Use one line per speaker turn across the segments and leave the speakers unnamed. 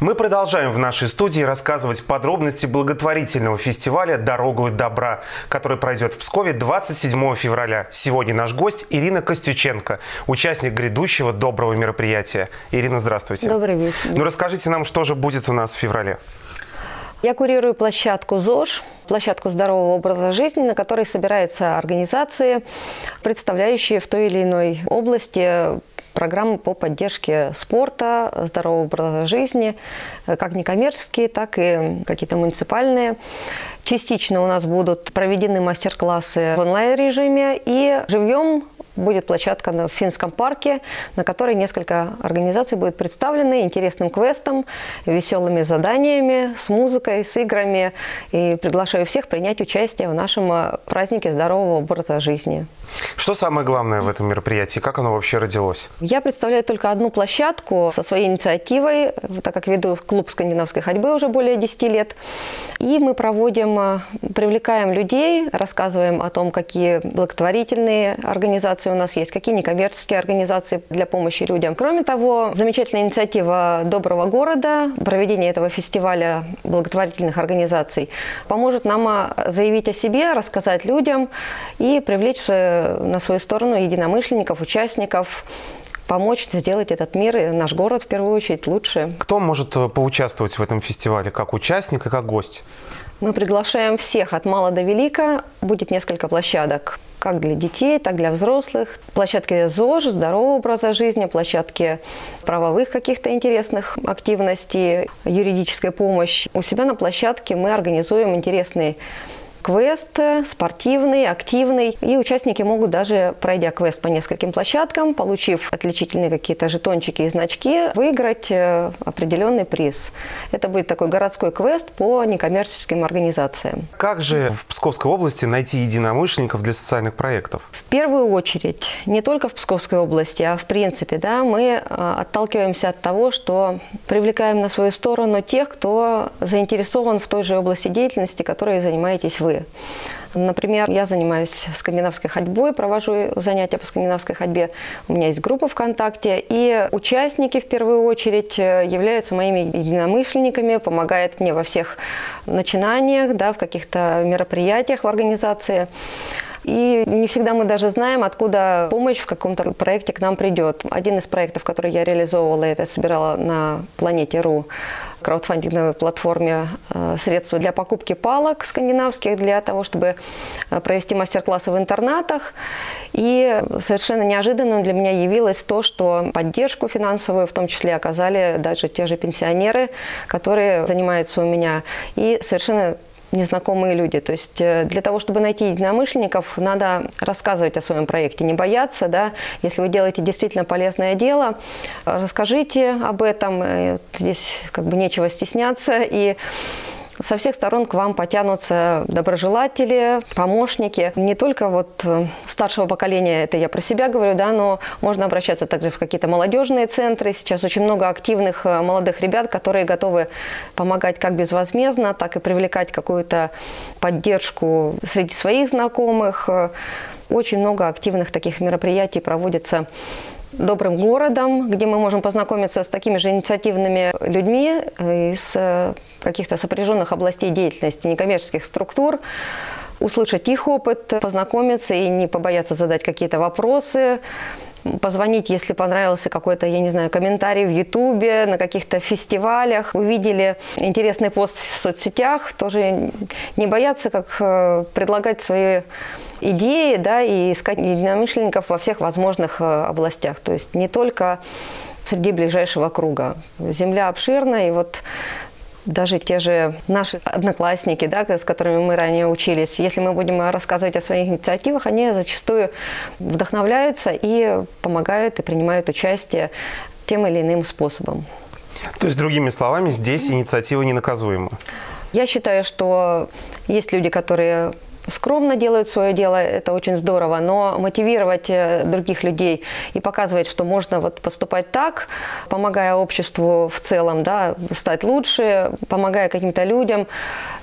Мы продолжаем в нашей студии рассказывать подробности благотворительного фестиваля «Дорогу добра», который пройдет в Пскове 27 февраля. Сегодня наш гость Ирина Костюченко, участник грядущего доброго мероприятия. Ирина, здравствуйте.
Добрый вечер.
Ну расскажите нам, что же будет у нас в феврале?
Я курирую площадку ЗОЖ, площадку здорового образа жизни, на которой собираются организации, представляющие в той или иной области программы по поддержке спорта, здорового образа жизни, э, как некоммерческие, так и какие-то муниципальные. Частично у нас будут проведены мастер-классы в онлайн-режиме и живьем будет площадка в Финском парке, на которой несколько организаций будет представлены интересным квестом, веселыми заданиями, с музыкой, с играми. И приглашаю всех принять участие в нашем э, празднике здорового образа жизни.
Что самое главное в этом мероприятии? Как оно вообще родилось?
Я представляю только одну площадку со своей инициативой, так как веду клуб скандинавской ходьбы уже более 10 лет. И мы проводим, э, привлекаем людей, рассказываем о том, какие благотворительные организации у нас есть, какие некоммерческие организации для помощи людям. Кроме того, замечательная инициатива Доброго города, проведение этого фестиваля благотворительных организаций поможет нам э, заявить о себе, рассказать людям и привлечь на свою сторону единомышленников, участников, помочь сделать этот мир и наш город в первую очередь лучше.
Кто может э, поучаствовать в этом фестивале как участник и как гость?
Мы приглашаем всех от мала до велика. Будет несколько площадок как для детей, так для взрослых. Площадки ЗОЖ, здорового образа жизни, площадки правовых каких-то интересных активностей, юридическая помощь. У себя на площадке мы организуем интересные квест спортивный, активный. И участники могут даже, пройдя квест по нескольким площадкам, получив отличительные какие-то жетончики и значки, выиграть э, определенный приз. Это будет такой городской квест по некоммерческим организациям.
Как же в Псковской области найти единомышленников для социальных проектов?
В первую очередь, не только в Псковской области, а в принципе, да, мы э, отталкиваемся от того, что привлекаем на свою сторону тех, кто заинтересован в той же области деятельности, которой занимаетесь вы вы. Например, я занимаюсь скандинавской ходьбой, провожу занятия по скандинавской ходьбе. У меня есть группа ВКонтакте, и участники в первую очередь являются моими единомышленниками, помогают мне во всех начинаниях, да, в каких-то мероприятиях в организации. И не всегда мы даже знаем, откуда помощь в каком-то проекте к нам придет. Один из проектов, который я реализовывала, это собирала на планете.ру краудфандинговой платформе э, средства для покупки палок скандинавских для того, чтобы э, провести мастер-классы в интернатах. И совершенно неожиданно для меня явилось то, что поддержку финансовую в том числе оказали даже те же пенсионеры, которые занимаются у меня. И совершенно незнакомые люди. То есть э, для того, чтобы найти единомышленников, надо рассказывать о своем проекте, не бояться. Да? Если вы делаете действительно полезное дело, расскажите об этом. Э, здесь как бы нечего стесняться. И со всех сторон к вам потянутся доброжелатели, помощники. Не только вот э, старшего поколения, это я про себя говорю, да, но можно обращаться также в какие-то молодежные центры. Сейчас очень много активных э, молодых ребят, которые готовы помогать как безвозмездно, так и привлекать какую-то поддержку среди своих знакомых. Очень много активных таких мероприятий проводится добрым городом, где мы можем познакомиться с такими же инициативными людьми э, из э, каких-то сопряженных областей деятельности, некоммерческих структур, услышать их опыт, познакомиться и не побояться задать какие-то вопросы, позвонить, если понравился какой-то, я не знаю, комментарий в Ютубе, на каких-то фестивалях, увидели интересный пост в соцсетях, тоже не бояться, как э, предлагать свои идеи, да, и искать единомышленников во всех возможных э, областях. То есть не только среди ближайшего круга. Земля обширна, и вот даже те же наши одноклассники, да, с которыми мы ранее учились, если мы будем рассказывать о своих инициативах, они зачастую вдохновляются и помогают и принимают участие тем или иным способом.
То есть, другими словами, здесь инициатива ненаказуема?
Я считаю, что есть люди, которые скромно делают свое дело, это очень здорово, но мотивировать э, других людей и показывать, что можно вот поступать так, помогая обществу в целом, да, стать лучше, помогая каким-то людям,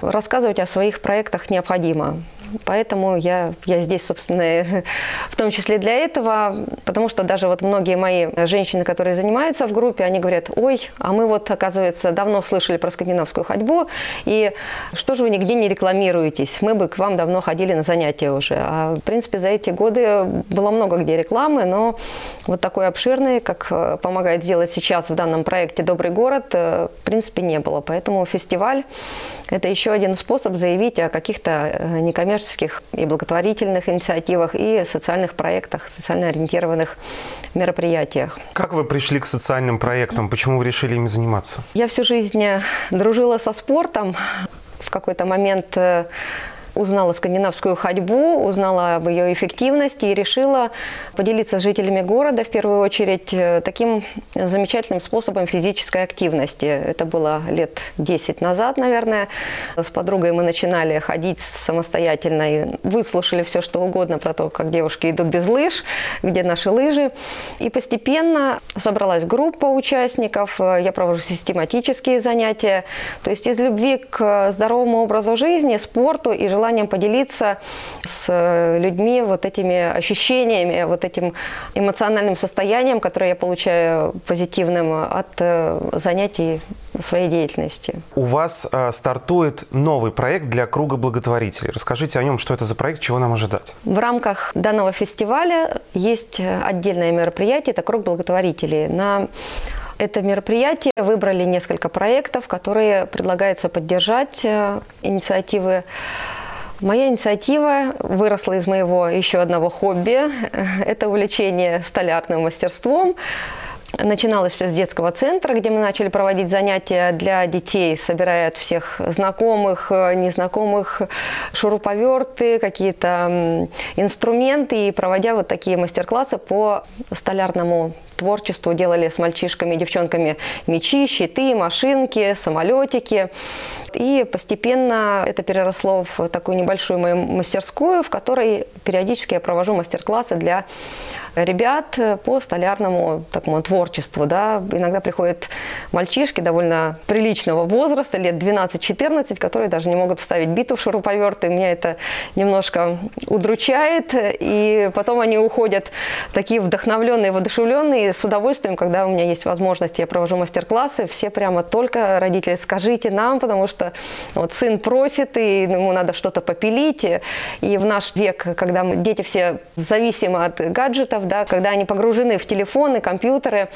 рассказывать о своих проектах необходимо. Поэтому я, я здесь, собственно, в том числе для этого, потому что даже вот многие мои женщины, которые занимаются в группе, они говорят, ой, а мы вот, оказывается, давно слышали про скандинавскую ходьбу, и что же вы нигде не рекламируетесь? Мы бы к вам давно ходили на занятия уже. А, в принципе, за эти годы было много где рекламы, но вот такой обширной, как э, помогает сделать сейчас в данном проекте «Добрый город», э, в принципе, не было. Поэтому фестиваль – это еще один способ заявить о каких-то э, некоммерческих и благотворительных инициативах и социальных проектах, социально ориентированных мероприятиях.
Как вы пришли к социальным проектам? Почему вы решили ими заниматься?
Я всю жизнь дружила со спортом. В какой-то момент узнала скандинавскую ходьбу, узнала об ее эффективности и решила поделиться с жителями города, в первую очередь, э, таким замечательным способом физической активности. Это было лет 10 назад, наверное. С подругой мы начинали ходить самостоятельно и выслушали все, что угодно про то, как девушки идут без лыж, где наши лыжи. И постепенно собралась группа участников, э, я провожу систематические занятия. То есть из любви к здоровому образу жизни, спорту и желанию желанием поделиться с э, людьми вот этими ощущениями, вот этим эмоциональным состоянием, которое я получаю позитивным от э, занятий своей деятельности.
У вас э, стартует новый проект для круга благотворителей. Расскажите о нем, что это за проект, чего нам ожидать?
В рамках данного фестиваля есть отдельное мероприятие, это круг благотворителей. На это мероприятие выбрали несколько проектов, которые предлагается поддержать инициативы Моя инициатива выросла из моего еще одного хобби. Это увлечение столярным мастерством. Начиналось все с детского центра, где мы начали проводить занятия для детей, собирая от всех знакомых, незнакомых шуруповерты, какие-то инструменты и проводя вот такие мастер-классы по столярному творчеству. Делали с мальчишками и девчонками мечи, щиты, машинки, самолетики. И постепенно это переросло в такую небольшую мою мастерскую, в которой периодически я провожу мастер-классы для ребят по столярному такому творчеству. Да. Иногда приходят мальчишки довольно приличного возраста, лет 12-14, которые даже не могут вставить биту в шуруповерт, и меня это немножко удручает. И потом они уходят такие вдохновленные, воодушевленные, с удовольствием, когда у меня есть возможность, я провожу мастер-классы, все прямо только родители, скажите нам, потому что вот сын просит, и ему надо что-то попилить. И в наш век, когда дети все зависимы от гаджетов, да, когда они погружены в телефоны, компьютеры,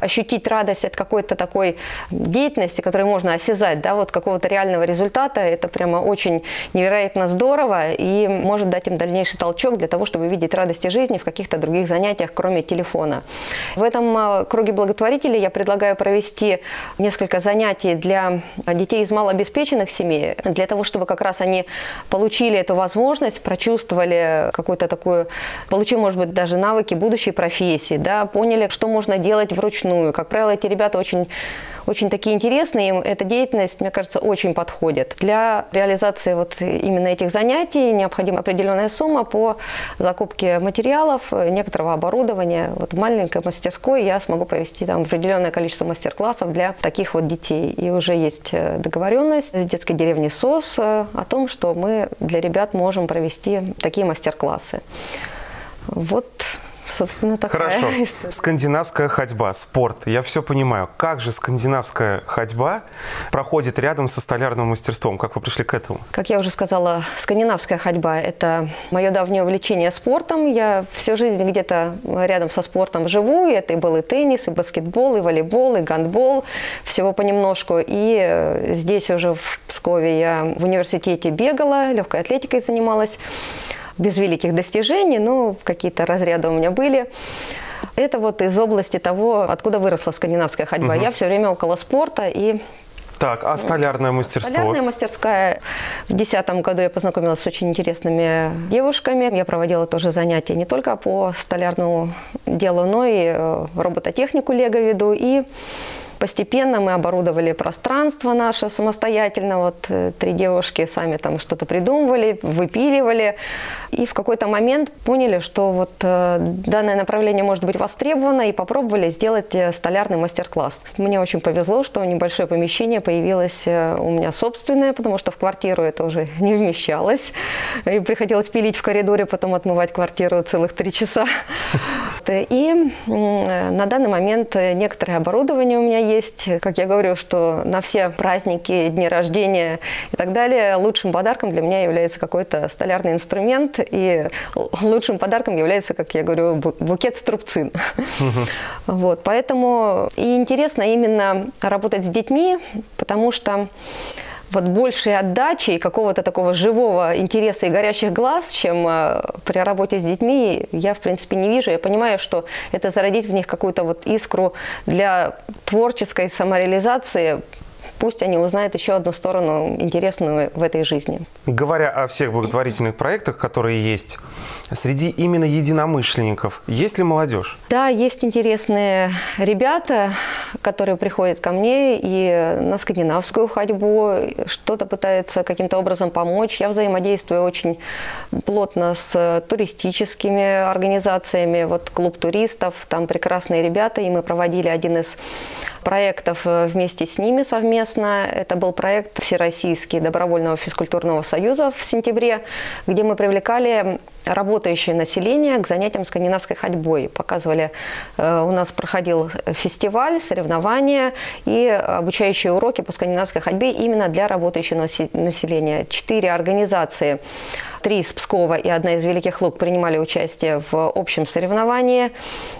ощутить радость от какой-то такой деятельности, которую можно осязать, да, вот какого-то реального результата, это прямо очень невероятно здорово и может дать им дальнейший толчок для того, чтобы видеть радости жизни в каких-то других занятиях, кроме телефона. В этом а, круге благотворителей я предлагаю провести несколько занятий для детей из малообеспеченных семей, для того, чтобы как раз они получили эту возможность, прочувствовали какую-то такую, получили, может быть, даже навыки будущей профессии, да, поняли, что можно делать вручную. Как правило, эти ребята очень очень такие интересные, им эта деятельность, мне кажется, очень подходит. Для реализации вот именно этих занятий необходима определенная сумма по закупке материалов, некоторого оборудования. Вот в маленькой мастерской я смогу провести там определенное количество мастер-классов для таких вот детей. И уже есть э, договоренность с детской деревней СОС э, о том, что мы для ребят можем провести такие мастер-классы. Вот собственно, такая
Хорошо.
история.
Скандинавская ходьба, спорт. Я все понимаю. Как же скандинавская ходьба проходит рядом со столярным мастерством? Как вы пришли к этому?
Как я уже сказала, скандинавская ходьба – это мое давнее увлечение спортом. Я всю жизнь где-то рядом со спортом живу. И это и был и теннис, и баскетбол, и волейбол, и гандбол. Всего понемножку. И э, здесь уже в Пскове я в университете бегала, легкой атлетикой занималась без великих достижений, но какие-то разряды у меня были. Это вот из области того, откуда выросла скандинавская ходьба. Угу. Я все время около спорта и
так, а столярное мастерство?
Столярная мастерская. В 2010 году я познакомилась с очень интересными девушками. Я проводила тоже занятия не только по столярному делу, но и э, робототехнику Лего веду. И Постепенно мы оборудовали пространство наше самостоятельно. Вот э, три девушки сами там что-то придумывали, выпиливали. И в какой-то момент поняли, что вот э, данное направление может быть востребовано, и попробовали сделать э, столярный мастер-класс. Мне очень повезло, что небольшое помещение появилось у меня собственное, потому что в квартиру это уже не вмещалось. И приходилось пилить в коридоре, потом отмывать квартиру целых три часа. И м, на данный момент некоторое оборудование у меня есть. Как я говорю, что на все праздники, дни рождения и так далее лучшим подарком для меня является какой-то столярный инструмент. И лучшим подарком является, как я говорю, бу- букет струбцин. Вот, поэтому и интересно именно работать с детьми, потому что вот большей отдачи и какого-то такого живого интереса и горящих глаз, чем э, при работе с детьми, я, в принципе, не вижу. Я понимаю, что это зародить в них какую-то вот искру для творческой самореализации. Пусть они узнают еще одну сторону интересную в этой жизни.
Говоря о всех благотворительных проектах, которые есть, среди именно единомышленников есть ли молодежь?
Да, есть интересные ребята, которые приходят ко мне и на скандинавскую ходьбу, что-то пытаются каким-то образом помочь. Я взаимодействую очень плотно с туристическими организациями. Вот клуб туристов, там прекрасные ребята, и мы проводили один из проектов э, вместе с ними совместно. Это был проект Всероссийский добровольного физкультурного союза в сентябре, где мы привлекали работающее население к занятиям скандинавской ходьбой. Показывали, э, у нас проходил фестиваль, соревнования и обучающие уроки по скандинавской ходьбе именно для работающего насе- населения. Четыре организации Три из Пскова и одна из Великих Луг принимали участие в общем соревновании.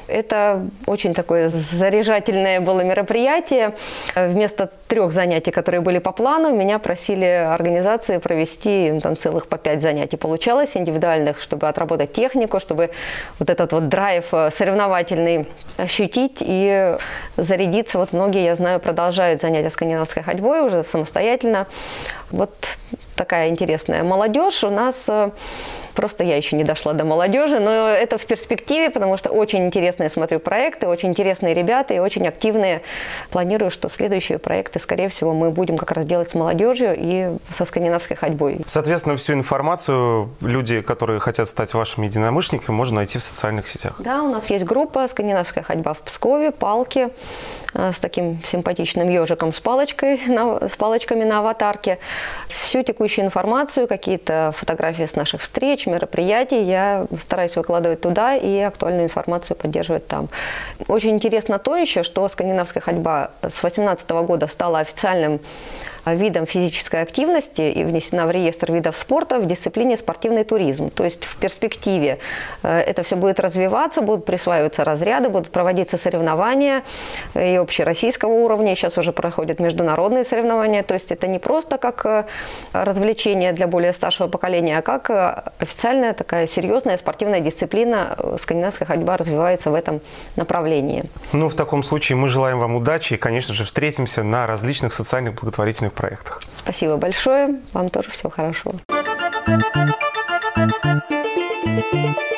Это очень такое заряжательное было мероприятие. Вместо трех занятий, которые были по плану, меня просили организации провести ну, там целых по пять занятий. Получалось индивидуальных, чтобы отработать технику, чтобы вот этот вот драйв э, соревновательный ощутить и зарядиться. Вот многие, я знаю, продолжают занятия скандинавской ходьбой уже самостоятельно. Вот такая интересная молодежь. У нас э, просто я еще не дошла до молодежи, но это в перспективе, потому что очень интересные смотрю проекты, очень интересные ребята и очень активные. Планирую, что следующие проекты, скорее всего, мы будем как раз делать с молодежью и со скандинавской ходьбой.
Соответственно, всю информацию люди, которые хотят стать вашими единомышленниками, можно найти в социальных сетях.
Да, у нас есть группа «Скандинавская ходьба в Пскове», палки э, с таким симпатичным ежиком с, палочкой, на- с палочками на аватарке. Всю текущую информацию, какие-то фотографии с наших встреч, мероприятий я стараюсь выкладывать туда и актуальную информацию поддерживать там. Очень интересно то еще, что скандинавская ходьба с 2018 года стала официальным видом физической активности и внесена в реестр видов спорта в дисциплине спортивный туризм. То есть в перспективе э, это все будет развиваться, будут присваиваться разряды, будут проводиться соревнования э, и общероссийского уровня, сейчас уже проходят международные соревнования. То есть это не просто как э, развлечение для более старшего поколения, а как э, официальная такая серьезная спортивная дисциплина. Э, Скандинавская ходьба развивается в этом направлении.
Ну, в таком случае мы желаем вам удачи и, конечно же, встретимся на различных социальных благотворительных проектах.
Спасибо большое. Вам тоже всего хорошего.
Thank you.